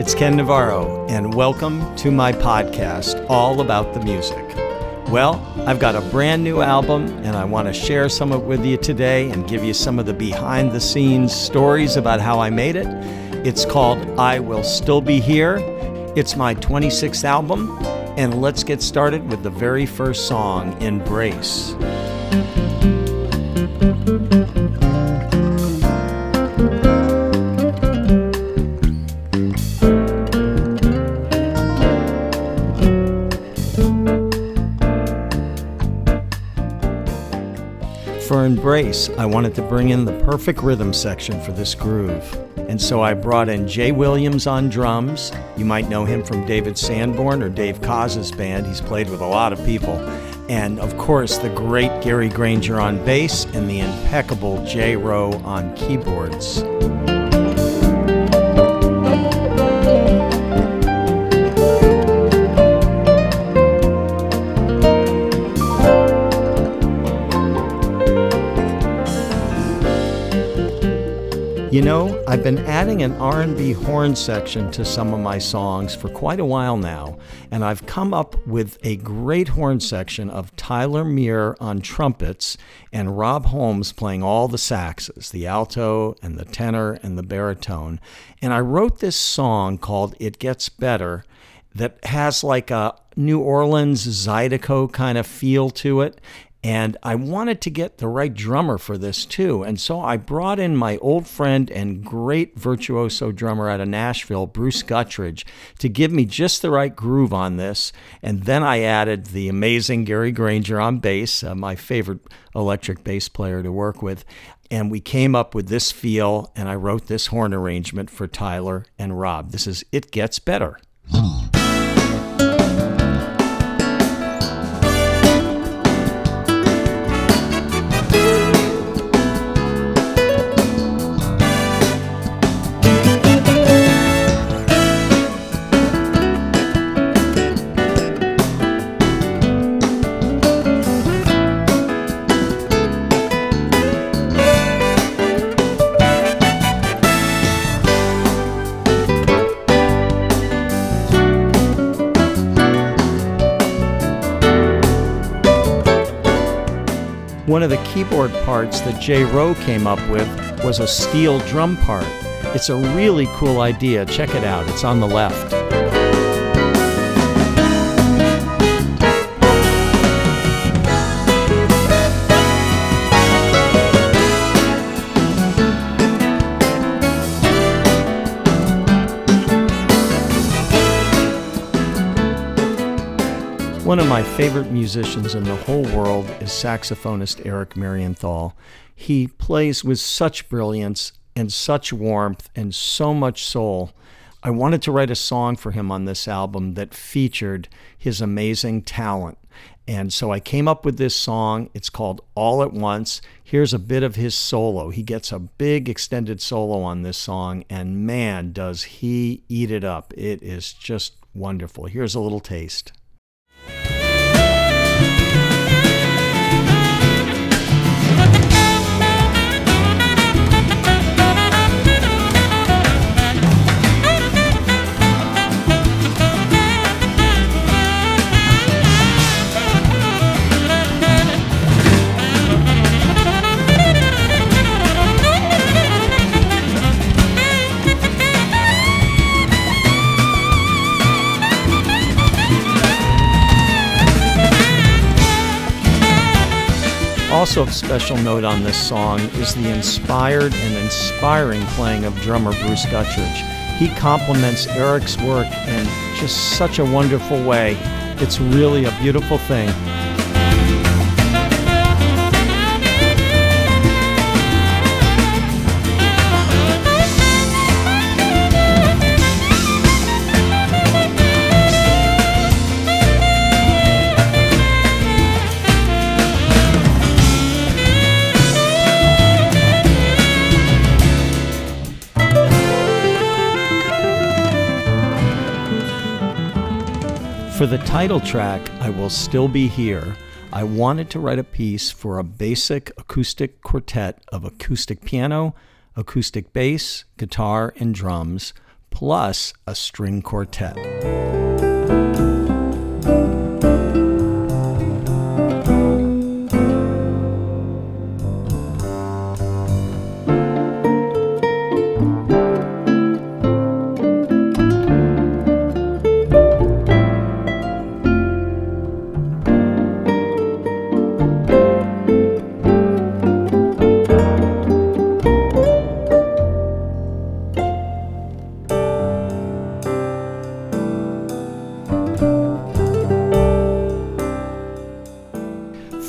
It's Ken Navarro, and welcome to my podcast, All About the Music. Well, I've got a brand new album, and I want to share some of it with you today and give you some of the behind the scenes stories about how I made it. It's called I Will Still Be Here. It's my 26th album, and let's get started with the very first song, Embrace. Embrace, I wanted to bring in the perfect rhythm section for this groove. And so I brought in Jay Williams on drums. You might know him from David Sanborn or Dave Koz's band. He's played with a lot of people. And of course, the great Gary Grainger on bass and the impeccable Jay Rowe on keyboards. You know, I've been adding an R&B horn section to some of my songs for quite a while now, and I've come up with a great horn section of Tyler Muir on trumpets and Rob Holmes playing all the saxes, the alto and the tenor and the baritone. And I wrote this song called It Gets Better that has like a New Orleans Zydeco kind of feel to it. And I wanted to get the right drummer for this too. And so I brought in my old friend and great virtuoso drummer out of Nashville, Bruce Guttridge, to give me just the right groove on this. And then I added the amazing Gary Grainger on bass, uh, my favorite electric bass player to work with. And we came up with this feel, and I wrote this horn arrangement for Tyler and Rob. This is It Gets Better. One of the keyboard parts that Jay Rowe came up with was a steel drum part. It's a really cool idea. Check it out, it's on the left. One of my favorite musicians in the whole world is saxophonist Eric Marienthal. He plays with such brilliance and such warmth and so much soul. I wanted to write a song for him on this album that featured his amazing talent. And so I came up with this song. It's called All at Once. Here's a bit of his solo. He gets a big extended solo on this song, and man, does he eat it up. It is just wonderful. Here's a little taste. Also, of special note on this song is the inspired and inspiring playing of drummer Bruce Guttridge. He complements Eric's work in just such a wonderful way. It's really a beautiful thing. For the title track, I Will Still Be Here, I wanted to write a piece for a basic acoustic quartet of acoustic piano, acoustic bass, guitar, and drums, plus a string quartet.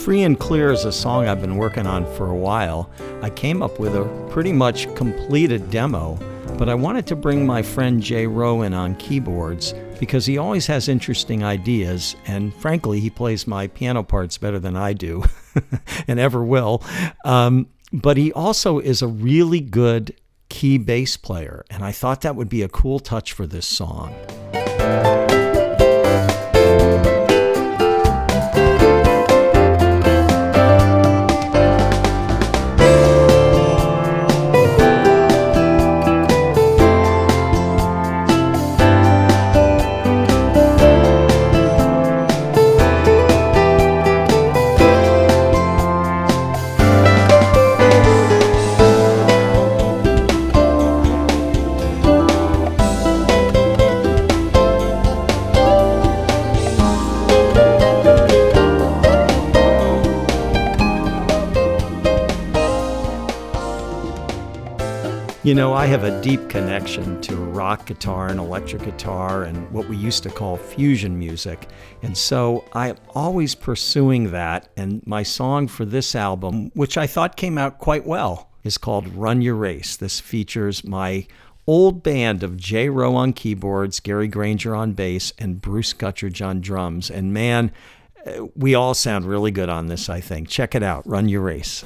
Free and Clear is a song I've been working on for a while. I came up with a pretty much completed demo, but I wanted to bring my friend Jay Rowe in on keyboards because he always has interesting ideas, and frankly, he plays my piano parts better than I do and ever will. Um, but he also is a really good key bass player, and I thought that would be a cool touch for this song. You know, I have a deep connection to rock guitar and electric guitar and what we used to call fusion music. And so I'm always pursuing that. And my song for this album, which I thought came out quite well, is called Run Your Race. This features my old band of Jay Rowe on keyboards, Gary Grainger on bass, and Bruce Guttridge on drums. And man, eh, we all sound really good on this, I think. Check it out Run Your Race.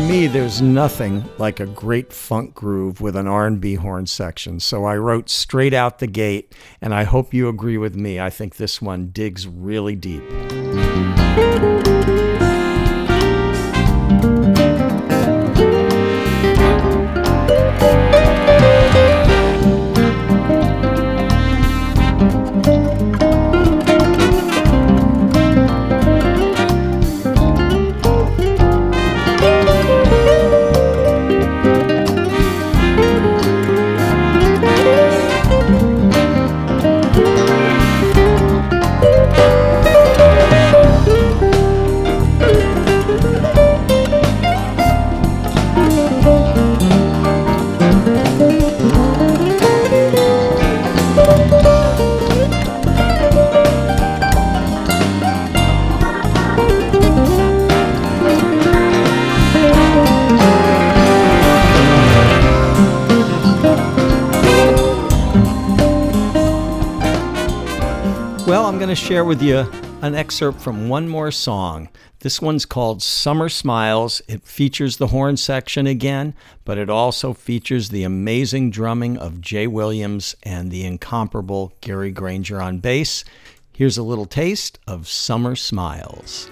Me, there's nothing like a great funk groove with an R&B horn section. So I wrote straight out the gate, and I hope you agree with me. I think this one digs really deep. Going to share with you an excerpt from one more song. This one's called Summer Smiles. It features the horn section again, but it also features the amazing drumming of Jay Williams and the incomparable Gary Grainger on bass. Here's a little taste of Summer Smiles.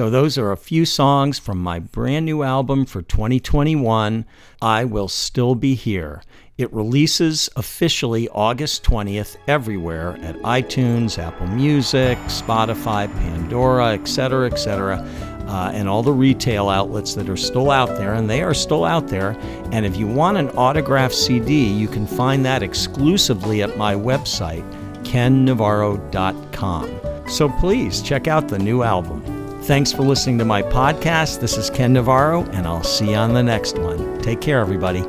So, those are a few songs from my brand new album for 2021, I Will Still Be Here. It releases officially August 20th everywhere at iTunes, Apple Music, Spotify, Pandora, etc., etc., uh, and all the retail outlets that are still out there, and they are still out there. And if you want an autographed CD, you can find that exclusively at my website, kennavarro.com. So please check out the new album. Thanks for listening to my podcast. This is Ken Navarro, and I'll see you on the next one. Take care, everybody.